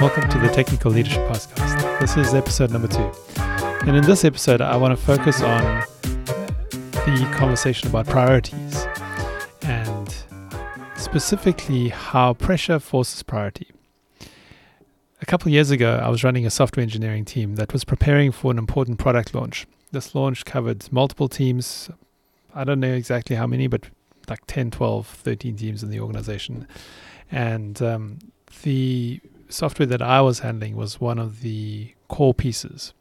Welcome to the Technical Leadership Podcast. This is episode number two. And in this episode, I want to focus on the conversation about priorities and specifically how pressure forces priority. A couple years ago, I was running a software engineering team that was preparing for an important product launch. This launch covered multiple teams. I don't know exactly how many, but like 10, 12, 13 teams in the organization. And um, the software that I was handling was one of the core pieces.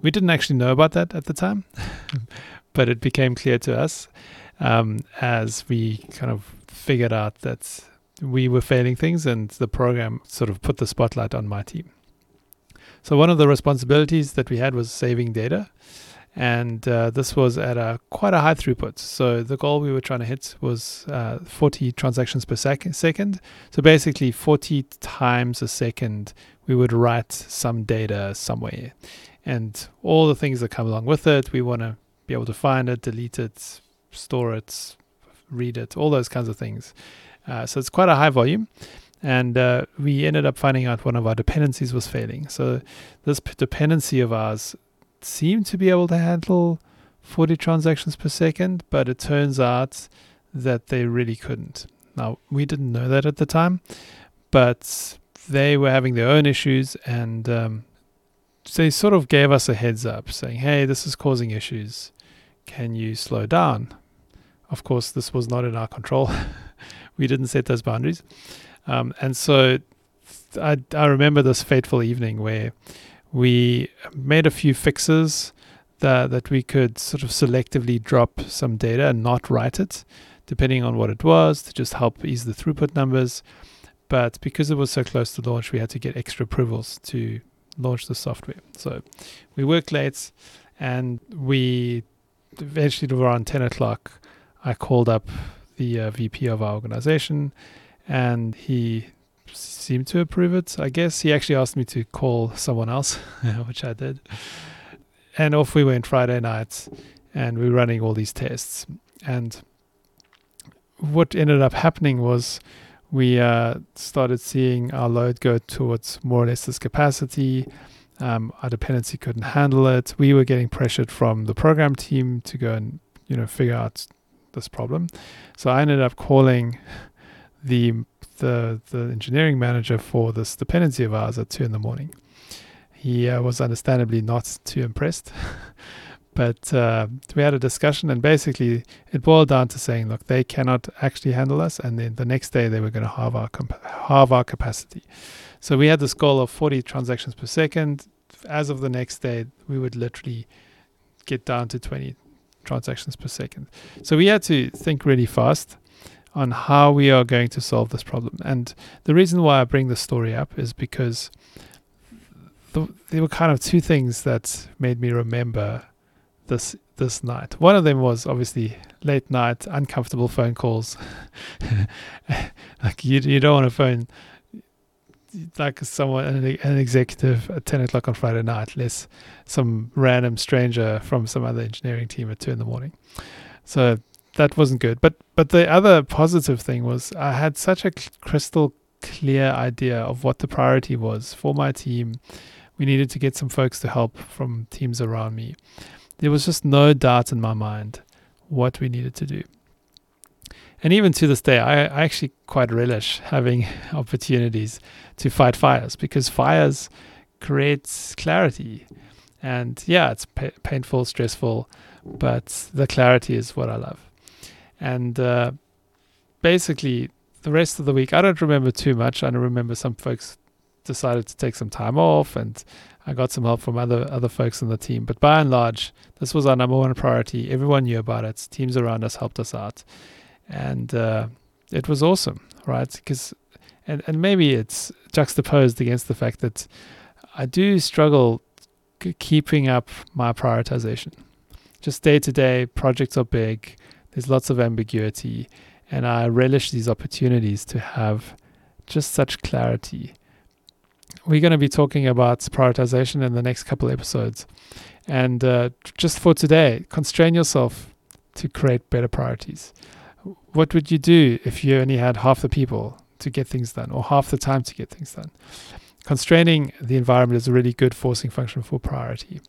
We didn't actually know about that at the time, but it became clear to us um, as we kind of figured out that we were failing things and the program sort of put the spotlight on my team. So, one of the responsibilities that we had was saving data and uh, this was at a quite a high throughput. So the goal we were trying to hit was uh, 40 transactions per sec- second. So basically, 40 times a second, we would write some data somewhere, and all the things that come along with it. We want to be able to find it, delete it, store it, read it, all those kinds of things. Uh, so it's quite a high volume. And uh, we ended up finding out one of our dependencies was failing. So, this dependency of ours seem to be able to handle 40 transactions per second, but it turns out that they really couldn't. Now, we didn't know that at the time, but they were having their own issues and um, they sort of gave us a heads up saying, hey, this is causing issues. Can you slow down? Of course, this was not in our control. we didn't set those boundaries. Um, and so I, I remember this fateful evening where we made a few fixes that, that we could sort of selectively drop some data and not write it, depending on what it was, to just help ease the throughput numbers. But because it was so close to launch, we had to get extra approvals to launch the software. So we worked late and we eventually around 10 o'clock, I called up the uh, VP of our organization and he seemed to approve it. I guess he actually asked me to call someone else, which I did. And off we went Friday night, and we were running all these tests. And what ended up happening was we uh, started seeing our load go towards more or less this capacity. Um, our dependency couldn't handle it. We were getting pressured from the program team to go and you know figure out this problem. So I ended up calling the the the engineering manager for this dependency of ours at two in the morning. He uh, was understandably not too impressed, but uh, we had a discussion, and basically it boiled down to saying, look, they cannot actually handle us, and then the next day they were going to halve our comp- halve our capacity. So we had this goal of 40 transactions per second. As of the next day, we would literally get down to 20 transactions per second. So we had to think really fast on how we are going to solve this problem. And the reason why I bring this story up is because the, there were kind of two things that made me remember this this night. One of them was obviously late night, uncomfortable phone calls. like you, you don't want to phone like someone an, an executive at 10 o'clock on friday night less some random stranger from some other engineering team at 2 in the morning so that wasn't good. But but the other positive thing was I had such a crystal clear idea of what the priority was for my team. We needed to get some folks to help from teams around me. There was just no doubt in my mind what we needed to do. And even to this day, I, I actually quite relish having opportunities to fight fires because fires creates clarity. And yeah, it's pa- painful, stressful, but the clarity is what I love. And uh, basically, the rest of the week, I don't remember too much. I remember some folks decided to take some time off, and I got some help from other other folks in the team. But by and large, this was our number one priority. Everyone knew about it. Teams around us helped us out, and uh, it was awesome, right? Because and and maybe it's juxtaposed against the fact that I do struggle keeping up my prioritization. Just day to day, projects are big. There's lots of ambiguity, and I relish these opportunities to have just such clarity. We're going to be talking about prioritization in the next couple episodes. And uh, just for today, constrain yourself to create better priorities. What would you do if you only had half the people to get things done or half the time to get things done? constraining the environment is a really good forcing function for priority.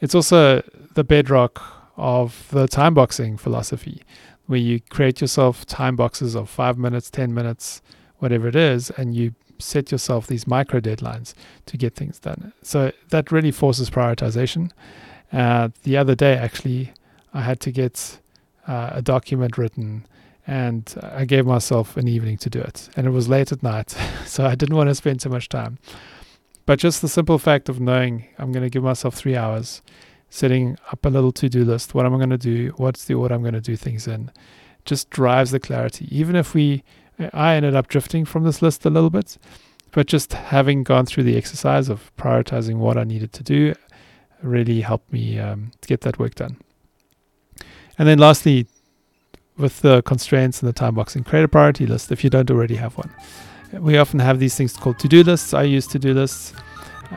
It's also the bedrock of the time boxing philosophy, where you create yourself time boxes of five minutes, 10 minutes, whatever it is, and you set yourself these micro deadlines to get things done. So that really forces prioritization. Uh, the other day, actually, I had to get uh, a document written and I gave myself an evening to do it. And it was late at night, so I didn't want to spend too much time. But just the simple fact of knowing I'm going to give myself three hours, setting up a little to do list, what am I going to do, what's the order I'm going to do things in, just drives the clarity. Even if we, I ended up drifting from this list a little bit, but just having gone through the exercise of prioritizing what I needed to do really helped me um, get that work done. And then lastly, with the constraints and the time boxing, create a priority list if you don't already have one. We often have these things called to do lists. I use to do lists.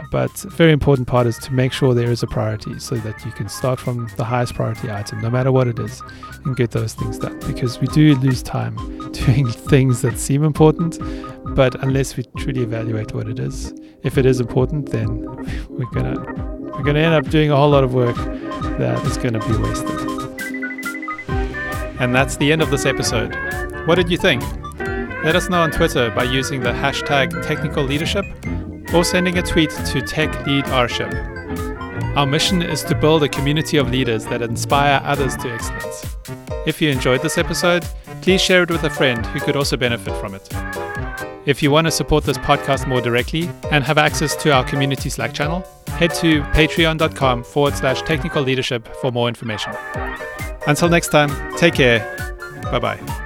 But very important part is to make sure there is a priority so that you can start from the highest priority item, no matter what it is, and get those things done. Because we do lose time doing things that seem important, but unless we truly evaluate what it is, if it is important, then we're gonna we're gonna end up doing a whole lot of work that is gonna be wasted. And that's the end of this episode. What did you think? Let us know on Twitter by using the hashtag technical leadership or sending a tweet to Tech Lead TechLeadRship. Our mission is to build a community of leaders that inspire others to excellence. If you enjoyed this episode, please share it with a friend who could also benefit from it. If you want to support this podcast more directly and have access to our community Slack channel, head to patreon.com forward slash technical leadership for more information. Until next time, take care. Bye bye.